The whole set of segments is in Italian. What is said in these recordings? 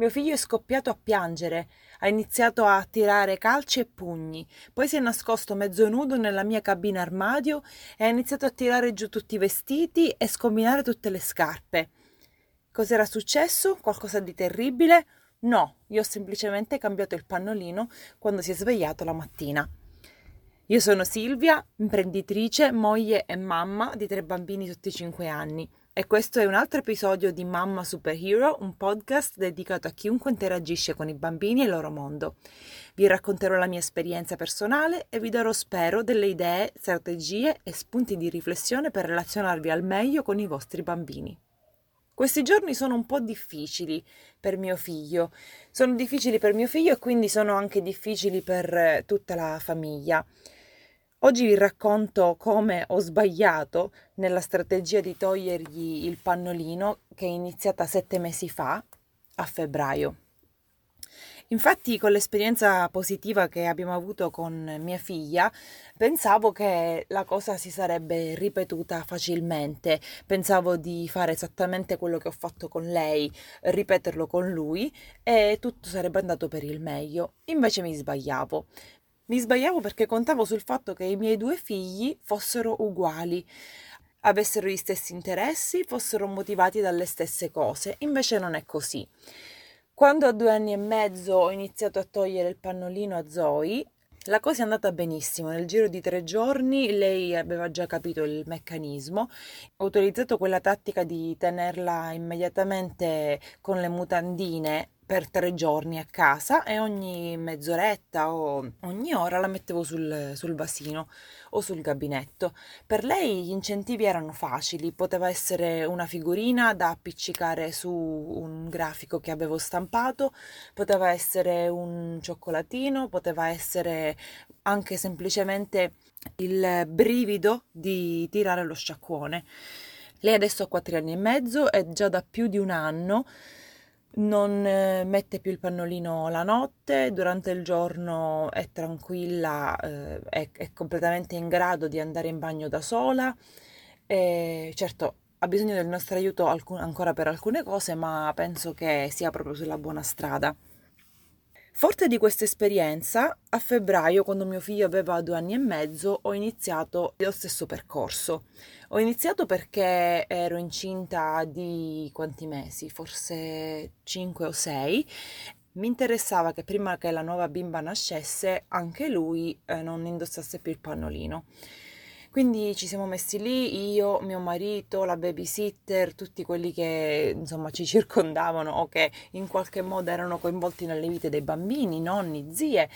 Mio figlio è scoppiato a piangere, ha iniziato a tirare calci e pugni, poi si è nascosto mezzo nudo nella mia cabina armadio e ha iniziato a tirare giù tutti i vestiti e scombinare tutte le scarpe. Cos'era successo? Qualcosa di terribile? No, io ho semplicemente cambiato il pannolino quando si è svegliato la mattina. Io sono Silvia, imprenditrice, moglie e mamma di tre bambini sotto i 5 anni e questo è un altro episodio di Mamma Superhero, un podcast dedicato a chiunque interagisce con i bambini e il loro mondo. Vi racconterò la mia esperienza personale e vi darò, spero, delle idee, strategie e spunti di riflessione per relazionarvi al meglio con i vostri bambini. Questi giorni sono un po' difficili per mio figlio. Sono difficili per mio figlio e quindi sono anche difficili per tutta la famiglia. Oggi vi racconto come ho sbagliato nella strategia di togliergli il pannolino che è iniziata sette mesi fa, a febbraio. Infatti, con l'esperienza positiva che abbiamo avuto con mia figlia, pensavo che la cosa si sarebbe ripetuta facilmente. Pensavo di fare esattamente quello che ho fatto con lei, ripeterlo con lui e tutto sarebbe andato per il meglio. Invece mi sbagliavo. Mi sbagliavo perché contavo sul fatto che i miei due figli fossero uguali, avessero gli stessi interessi, fossero motivati dalle stesse cose. Invece non è così. Quando a due anni e mezzo ho iniziato a togliere il pannolino a Zoe, la cosa è andata benissimo, nel giro di tre giorni lei aveva già capito il meccanismo, ho utilizzato quella tattica di tenerla immediatamente con le mutandine per tre giorni a casa e ogni mezz'oretta o ogni ora la mettevo sul, sul vasino o sul gabinetto. Per lei gli incentivi erano facili, poteva essere una figurina da appiccicare su un grafico che avevo stampato, poteva essere un cioccolatino, poteva essere anche semplicemente il brivido di tirare lo sciacquone. Lei adesso ha quattro anni e mezzo e già da più di un anno non eh, mette più il pannolino la notte, durante il giorno è tranquilla, eh, è, è, completamente in grado di andare in bagno da sola. E certo, ha bisogno del nostro aiuto alcun, ancora per alcune cose, ma penso che sia proprio sulla buona strada. Forte di questa esperienza, a febbraio, quando mio figlio aveva due anni e mezzo, ho iniziato lo stesso percorso. Ho iniziato perché ero incinta di quanti mesi? Forse 5 o 6. Mi interessava che prima che la nuova bimba nascesse, anche lui eh, non indossasse più il pannolino. Quindi ci siamo messi lì, io, mio marito, la babysitter, tutti quelli che insomma ci circondavano o che in qualche modo erano coinvolti nelle vite dei bambini, nonni, zie,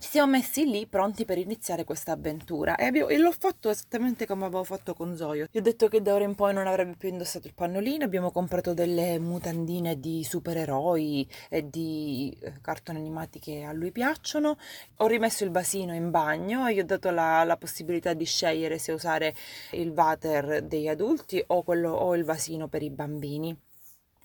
ci siamo messi lì pronti per iniziare questa avventura e, abbiamo, e, l'ho fatto esattamente come avevo fatto con Zoio. Gli ho detto che da ora in poi non avrebbe più indossato il pannolino, abbiamo comprato delle mutandine di supereroi e di eh, cartoni animati che a lui piacciono, ho rimesso il vasino in bagno e gli ho dato la, la possibilità di scegliere se usare il water degli adulti o, quello, o il vasino per i bambini.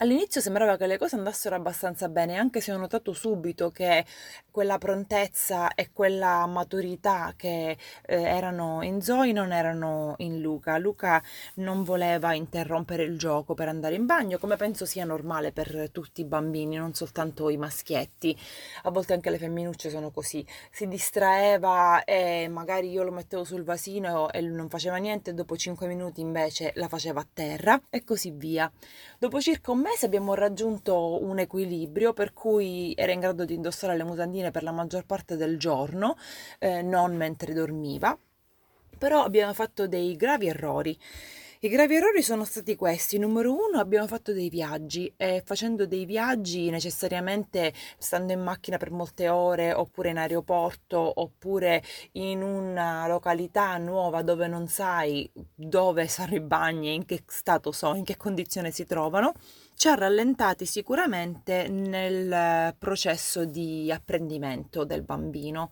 All'inizio sembrava che le cose andassero abbastanza bene, anche se ho notato subito che quella prontezza e quella maturità che eh, erano in Zoe non erano in Luca. Luca non voleva interrompere il gioco per andare in bagno, come penso sia normale per tutti i bambini, non soltanto i maschietti. A volte anche le femminucce sono così. Si distraeva e magari io lo mettevo sul vasino e lui non faceva niente, dopo 5 minuti invece la faceva a terra e così via. Dopo circa un mese abbiamo raggiunto un equilibrio per cui era in grado di indossare le mutandine per la maggior parte del giorno, eh, non mentre dormiva, però abbiamo fatto dei gravi errori. I gravi errori sono stati questi. Numero uno, abbiamo fatto dei viaggi e facendo dei viaggi necessariamente stando in macchina per molte ore oppure in aeroporto oppure in una località nuova dove non sai dove sono i bagni, in che stato sono, in che condizione si trovano ci ha rallentati sicuramente nel processo di apprendimento del bambino.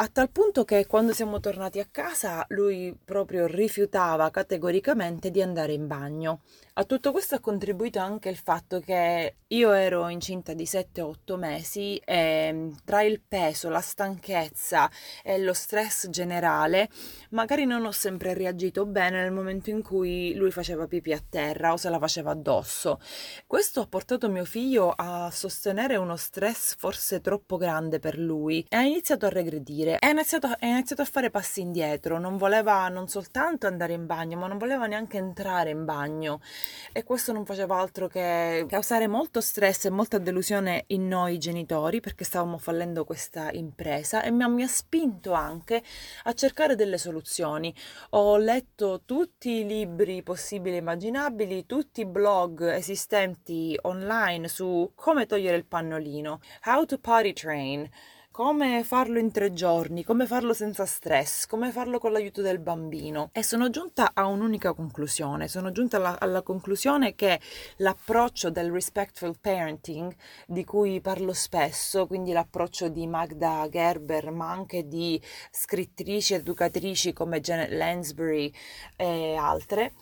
A tal punto che quando siamo tornati a casa lui proprio rifiutava categoricamente di andare in bagno. A tutto questo ha contribuito anche il fatto che io ero incinta di 7-8 mesi e mm, tra il peso, la stanchezza e lo stress generale, magari non ho sempre reagito bene nel momento in cui lui faceva pipì a terra o se la faceva addosso. Questo ha portato mio figlio a sostenere uno stress forse troppo grande per lui e ha iniziato a regredire. Ha iniziato, ha iniziato a fare passi indietro, non voleva non soltanto andare in bagno, ma non voleva neanche entrare in bagno. E questo non faceva altro che causare molto stress e molta delusione in noi genitori perché stavamo fallendo questa impresa e mi ha, spinto anche a cercare delle soluzioni. Ho letto tutti i libri possibili e immaginabili, tutti i blog esistenti online su come togliere il pannolino, how to potty train come farlo in tre giorni, come farlo senza stress, come farlo con l'aiuto del bambino. E sono giunta a un'unica conclusione, sono giunta alla, alla conclusione che l'approccio del respectful parenting, di cui parlo spesso, quindi l'approccio di Magda Gerber, ma anche di scrittrici, educatrici come Janet Lansbury e altre,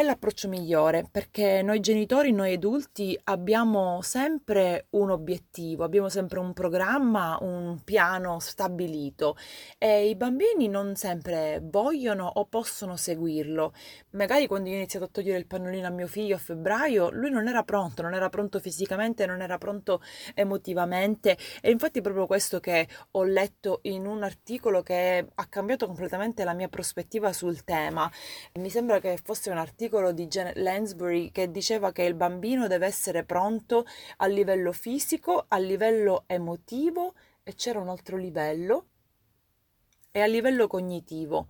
è l'approccio migliore perché noi genitori, noi adulti abbiamo sempre un obiettivo, abbiamo sempre un programma, un piano stabilito e i bambini non sempre vogliono o possono seguirlo. Magari quando io ho iniziato a togliere il pannolino a mio figlio a febbraio, lui non era pronto, non era pronto fisicamente, non era pronto emotivamente e infatti proprio questo che ho letto in un articolo che ha cambiato completamente la mia prospettiva sul tema. Mi sembra che fosse un articolo articolo di Janet Lansbury che diceva che il bambino deve essere pronto a livello fisico, a livello emotivo e c'era un altro livello e a livello cognitivo,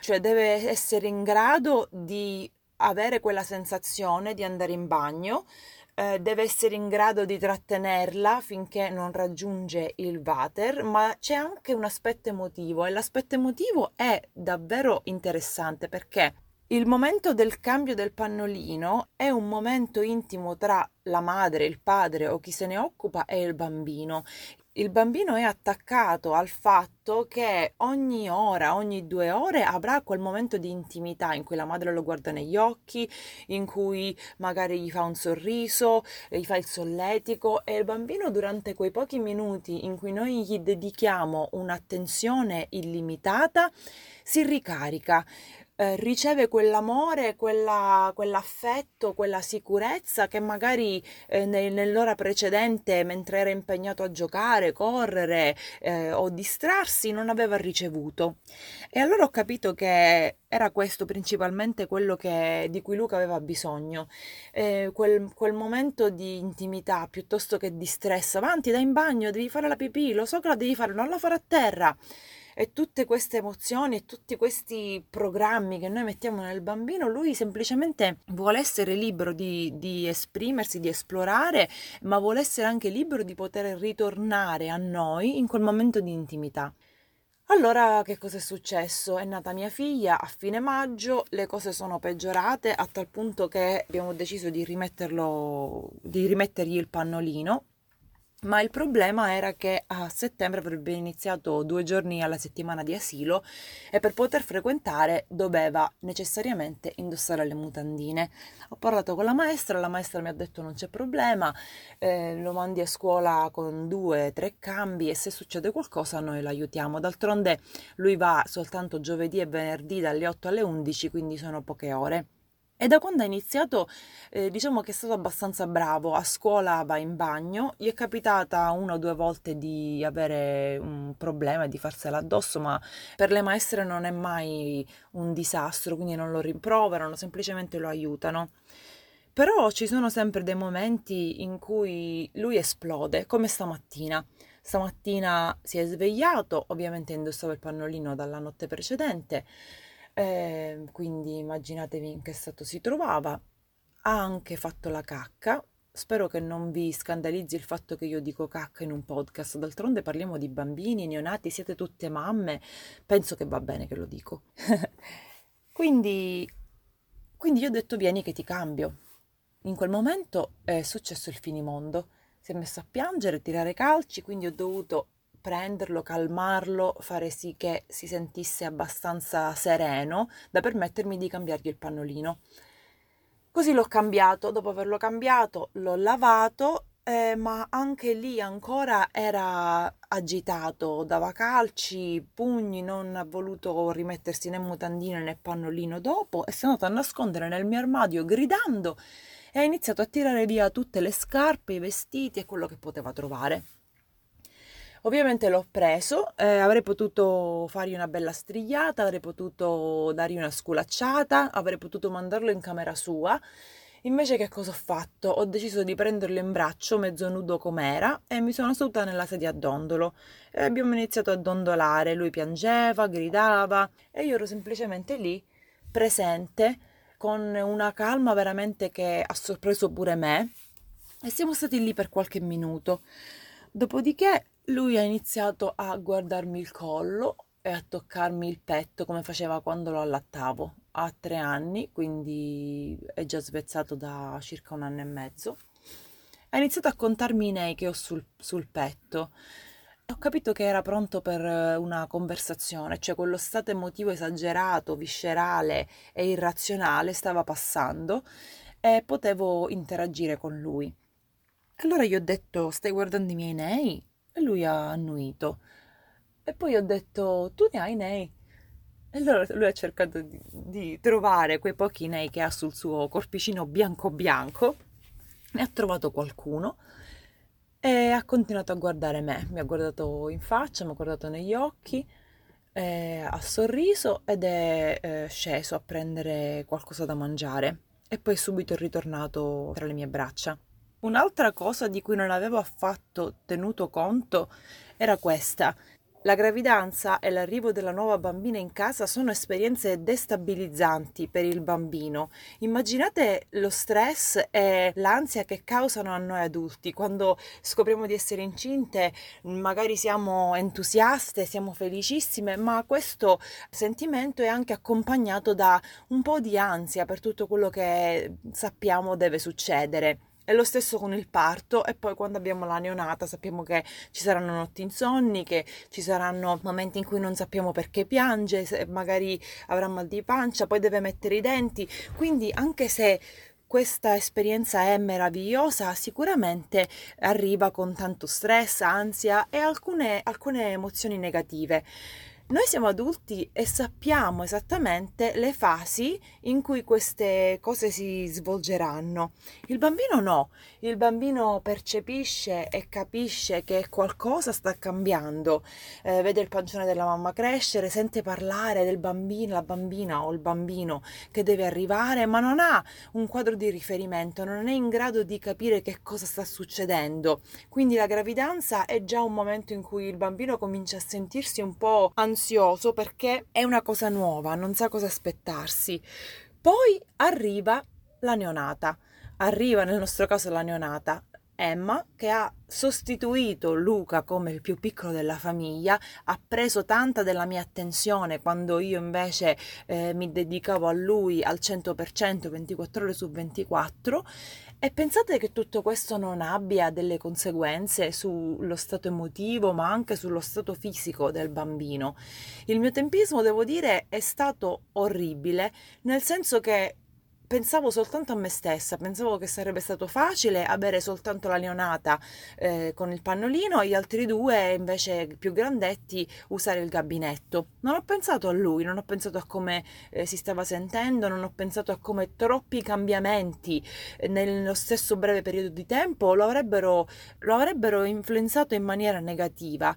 cioè deve essere in grado di avere quella sensazione di andare in bagno, eh, deve essere in grado di trattenerla finché non raggiunge il water, ma c'è anche un aspetto emotivo e l'aspetto emotivo è davvero interessante perché il momento del cambio del pannolino è un momento intimo tra la madre, il padre o chi se ne occupa e il bambino. Il bambino è attaccato al fatto che ogni ora, ogni due ore avrà quel momento di intimità in cui la madre lo guarda negli occhi, in cui magari gli fa un sorriso, gli fa il solletico e il bambino durante quei pochi minuti in cui noi gli dedichiamo un'attenzione illimitata si ricarica, eh, riceve quell'amore, quella, quell'affetto, quella sicurezza che magari eh, nel, nell'ora precedente, mentre era impegnato a giocare, correre eh, o distrarsi, non aveva ricevuto. E allora ho capito che era questo principalmente quello che, di cui Luca aveva bisogno, eh, quel, quel, momento di intimità piuttosto che di stress. Avanti, dai in bagno, devi fare la pipì, lo so che la devi fare, non la fare a terra e tutte queste emozioni e tutti questi programmi che noi mettiamo nel bambino, lui semplicemente vuole essere libero di, di esprimersi, di esplorare, ma vuole essere anche libero di poter ritornare a noi in quel momento di intimità. Allora, che cosa è successo? È nata mia figlia a fine maggio, le cose sono peggiorate a tal punto che abbiamo deciso di di rimettergli il pannolino ma il problema era che a settembre avrebbe iniziato due giorni alla settimana di asilo e per poter frequentare doveva necessariamente indossare le mutandine. Ho parlato con la maestra, la maestra mi ha detto non c'è problema, eh, lo mandi a scuola con due, tre cambi e se succede qualcosa noi l'aiutiamo. D'altronde lui va soltanto giovedì e venerdì dalle 8 alle 11, quindi sono poche ore. E da quando ha iniziato, eh, diciamo che è stato abbastanza bravo, a scuola va in bagno, gli è capitata una o due volte di avere un problema e di farsela addosso, ma per le maestre non è mai un disastro, quindi non lo rimproverano, semplicemente lo aiutano. Però ci sono sempre dei momenti in cui lui esplode, come stamattina. Stamattina si è svegliato, ovviamente indossava il pannolino dalla notte precedente eh, quindi immaginatevi in che stato si trovava. Ha anche fatto la cacca. Spero che non vi scandalizzi il fatto che io dico cacca in un podcast. D'altronde parliamo di bambini, neonati, siete tutte mamme. Penso che va bene che lo dico. quindi, quindi io ho detto vieni che ti cambio. In quel momento è successo il finimondo. Si è messo a piangere, a tirare calci, quindi ho dovuto prenderlo, calmarlo, fare sì che si sentisse abbastanza sereno da permettermi di cambiargli il pannolino. Così l'ho cambiato, dopo averlo cambiato l'ho lavato, eh, ma anche lì ancora era agitato, dava calci, pugni, non ha voluto rimettersi né mutandine né pannolino dopo e si è andato a nascondere nel mio armadio gridando e ha iniziato a tirare via tutte le scarpe, i vestiti e quello che poteva trovare. Ovviamente l'ho preso, eh, avrei potuto fargli una bella strigliata, avrei potuto dargli una sculacciata, avrei potuto mandarlo in camera sua. Invece che cosa ho fatto? Ho deciso di prenderlo in braccio, mezzo nudo com'era, e mi sono seduta nella sedia a dondolo. E abbiamo iniziato a dondolare, lui piangeva, gridava, e io ero semplicemente lì, presente, con una calma veramente che ha sorpreso pure me, e siamo stati lì per qualche minuto. Dopodiché lui ha iniziato a guardarmi il collo e a toccarmi il petto come faceva quando lo allattavo. Ha tre anni, quindi è già svezzato da circa un anno e mezzo. Ha iniziato a contarmi i nei che ho sul, sul petto. Ho capito che era pronto per una conversazione, cioè quello stato emotivo esagerato, viscerale e irrazionale stava passando e potevo interagire con lui. Allora gli ho detto: Stai guardando i miei nei? E lui ha annuito. E poi ho detto, tu ne hai nei? E allora lui ha cercato di, di trovare quei pochi nei che ha sul suo corpicino bianco bianco. Ne ha trovato qualcuno e ha continuato a guardare me. Mi ha guardato in faccia, mi ha guardato negli occhi, eh, ha sorriso ed è eh, sceso a prendere qualcosa da mangiare. E poi subito è ritornato tra le mie braccia. Un'altra cosa di cui non avevo affatto tenuto conto era questa. La gravidanza e l'arrivo della nuova bambina in casa sono esperienze destabilizzanti per il bambino. Immaginate lo stress e l'ansia che causano a noi adulti quando scopriamo di essere incinte, magari siamo entusiaste, siamo felicissime, ma questo sentimento è anche accompagnato da un po' di ansia per tutto quello che sappiamo deve succedere. È lo stesso con il parto e poi quando abbiamo la neonata sappiamo che ci saranno notti insonni, che ci saranno momenti in cui non sappiamo perché piange, magari avrà mal di pancia, poi deve mettere i denti. Quindi anche se questa esperienza è meravigliosa, sicuramente arriva con tanto stress, ansia e alcune, alcune emozioni negative. Noi siamo adulti e sappiamo esattamente le fasi in cui queste cose si svolgeranno. Il bambino no, il bambino percepisce e capisce che qualcosa sta cambiando, eh, vede il pancione della mamma crescere, sente parlare del bambino, la bambina o il bambino che deve arrivare, ma non ha un quadro di riferimento, non è in grado di capire che cosa sta succedendo. Quindi la gravidanza è già un momento in cui il bambino comincia a sentirsi un po' ansioso ansioso perché è una cosa nuova, non sa cosa aspettarsi. Poi arriva la neonata, arriva nel nostro caso la neonata, Emma, che ha sostituito Luca come il più piccolo della famiglia, ha preso tanta della mia attenzione quando io invece eh, mi dedicavo a lui al 100%, 24 ore su 24. E pensate che tutto questo non abbia delle conseguenze sullo stato emotivo, ma anche sullo stato fisico del bambino. Il mio tempismo, devo dire, è stato orribile, nel senso che pensavo soltanto a me stessa, pensavo che sarebbe stato facile avere soltanto la neonata eh, con il pannolino e gli altri due invece più grandetti usare il gabinetto. Non ho pensato a lui, non ho pensato a come eh, si stava sentendo, non ho pensato a come troppi cambiamenti eh, nello stesso breve periodo di tempo lo avrebbero, lo avrebbero influenzato in maniera negativa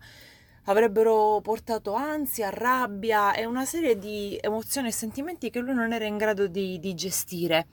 avrebbero portato ansia, rabbia e una serie di emozioni e sentimenti che lui non era in grado di, di gestire.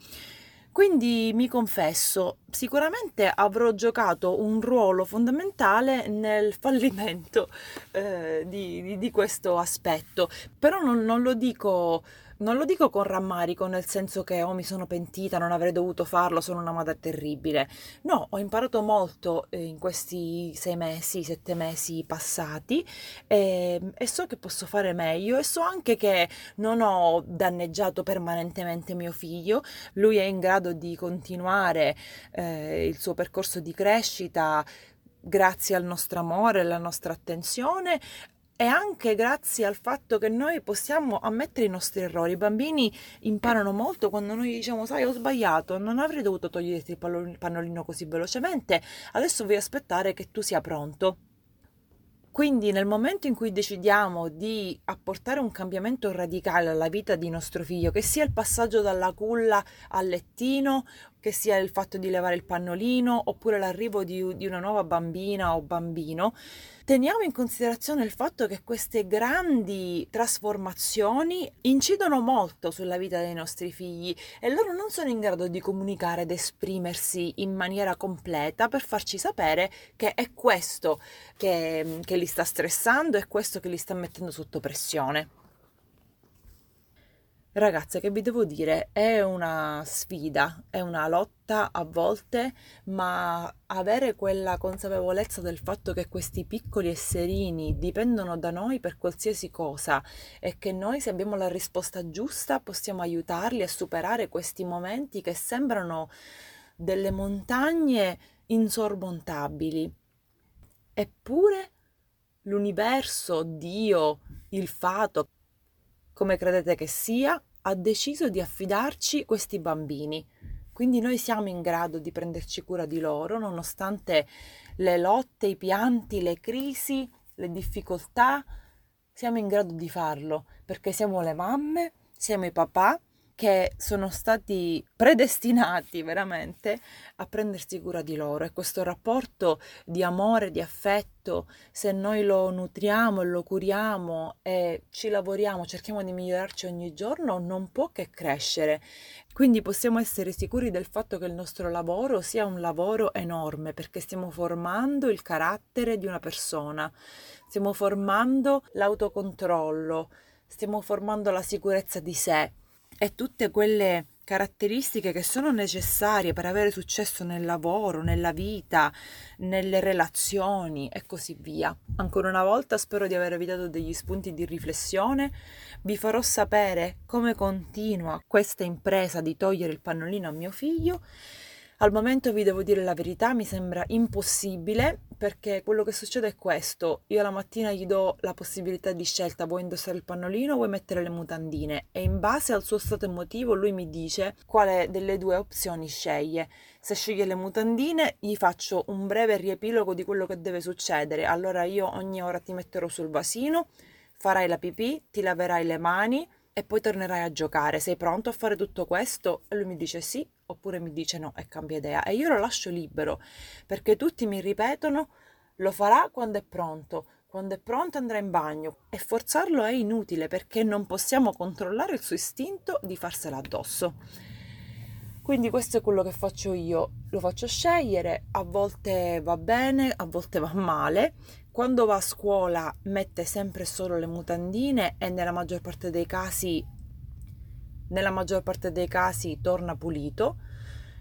Quindi mi confesso, sicuramente avrò giocato un ruolo fondamentale nel fallimento eh, di, di, di, questo aspetto, però non, non lo dico non lo dico con rammarico, nel senso che oh, mi sono pentita, non avrei dovuto farlo, sono una madre terribile. No, ho imparato molto eh, in questi sei mesi, sette mesi passati e, ehm, e, so che posso fare meglio e so anche che non ho danneggiato permanentemente mio figlio. Lui è in grado di continuare eh, il suo percorso di crescita grazie al nostro amore, alla nostra attenzione e anche grazie al fatto che noi possiamo ammettere i nostri errori. I bambini imparano molto quando noi diciamo, sai, ho sbagliato, non avrei dovuto toglierti il pannolino così velocemente, adesso vuoi aspettare che tu sia pronto. Quindi nel momento in cui decidiamo di apportare un cambiamento radicale alla vita di nostro figlio, che sia il passaggio dalla culla al lettino, che sia il fatto di levare il pannolino, oppure l'arrivo di, di una nuova bambina o bambino, teniamo in considerazione il fatto che queste grandi trasformazioni incidono molto sulla vita dei nostri figli e loro non sono in grado di comunicare ed esprimersi in maniera completa per farci sapere che è questo che, che li sta stressando, è questo che li sta mettendo sotto pressione. Ragazze, che vi devo dire, è una sfida, è una lotta a volte, ma avere quella consapevolezza del fatto che questi piccoli esserini dipendono da noi per qualsiasi cosa e che noi se abbiamo la risposta giusta possiamo aiutarli a superare questi momenti che sembrano delle montagne insormontabili. Eppure l'universo, Dio, il fato, come credete che sia, ha deciso di affidarci questi bambini. Quindi noi siamo in grado di prenderci cura di loro nonostante le lotte, i pianti, le crisi, le difficoltà. Siamo in grado di farlo perché siamo le mamme, siamo i papà che sono stati predestinati veramente a prendersi cura di loro. E questo rapporto di amore, di affetto, se noi lo nutriamo e lo curiamo e ci lavoriamo, cerchiamo di migliorarci ogni giorno, non può che crescere. Quindi possiamo essere sicuri del fatto che il nostro lavoro sia un lavoro enorme perché stiamo formando il carattere di una persona, stiamo formando l'autocontrollo, stiamo formando la sicurezza di sé e tutte quelle caratteristiche che sono necessarie per avere successo nel lavoro, nella vita, nelle relazioni e così via. Ancora una volta spero di aver evitato degli spunti di riflessione, vi farò sapere come continua questa impresa di togliere il pannolino a mio figlio al momento vi devo dire la verità, mi sembra impossibile perché quello che succede è questo. Io la mattina gli do la possibilità di scelta, vuoi indossare il pannolino o vuoi mettere le mutandine e in base al suo stato emotivo lui mi dice quale delle due opzioni sceglie. Se sceglie le mutandine gli faccio un breve riepilogo di quello che deve succedere. Allora io ogni ora ti metterò sul vasino, farai la pipì, ti laverai le mani e poi tornerai a giocare. Sei pronto a fare tutto questo? E lui mi dice sì, oppure mi dice no e cambia idea. E io lo lascio libero perché tutti mi ripetono lo farà quando è pronto. Quando è pronto andrà in bagno e forzarlo è inutile perché non possiamo controllare il suo istinto di farsela addosso. Quindi questo è quello che faccio io, lo faccio scegliere, a volte va bene, a volte va male, quando va a scuola mette sempre solo le mutandine e nella maggior parte dei casi nella maggior parte dei casi torna pulito.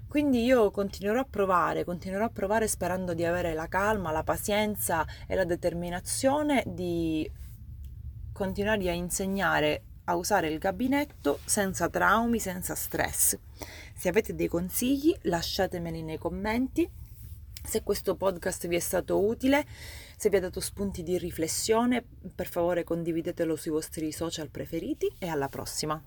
Quindi io continuerò a provare, continuerò a provare sperando di avere la calma, la pazienza e la determinazione di continuare a insegnare a usare il gabinetto senza traumi, senza stress. Se avete dei consigli lasciatemeli nei commenti se questo podcast vi è stato utile, se vi ha dato spunti di riflessione, per favore condividetelo sui vostri social preferiti e alla prossima.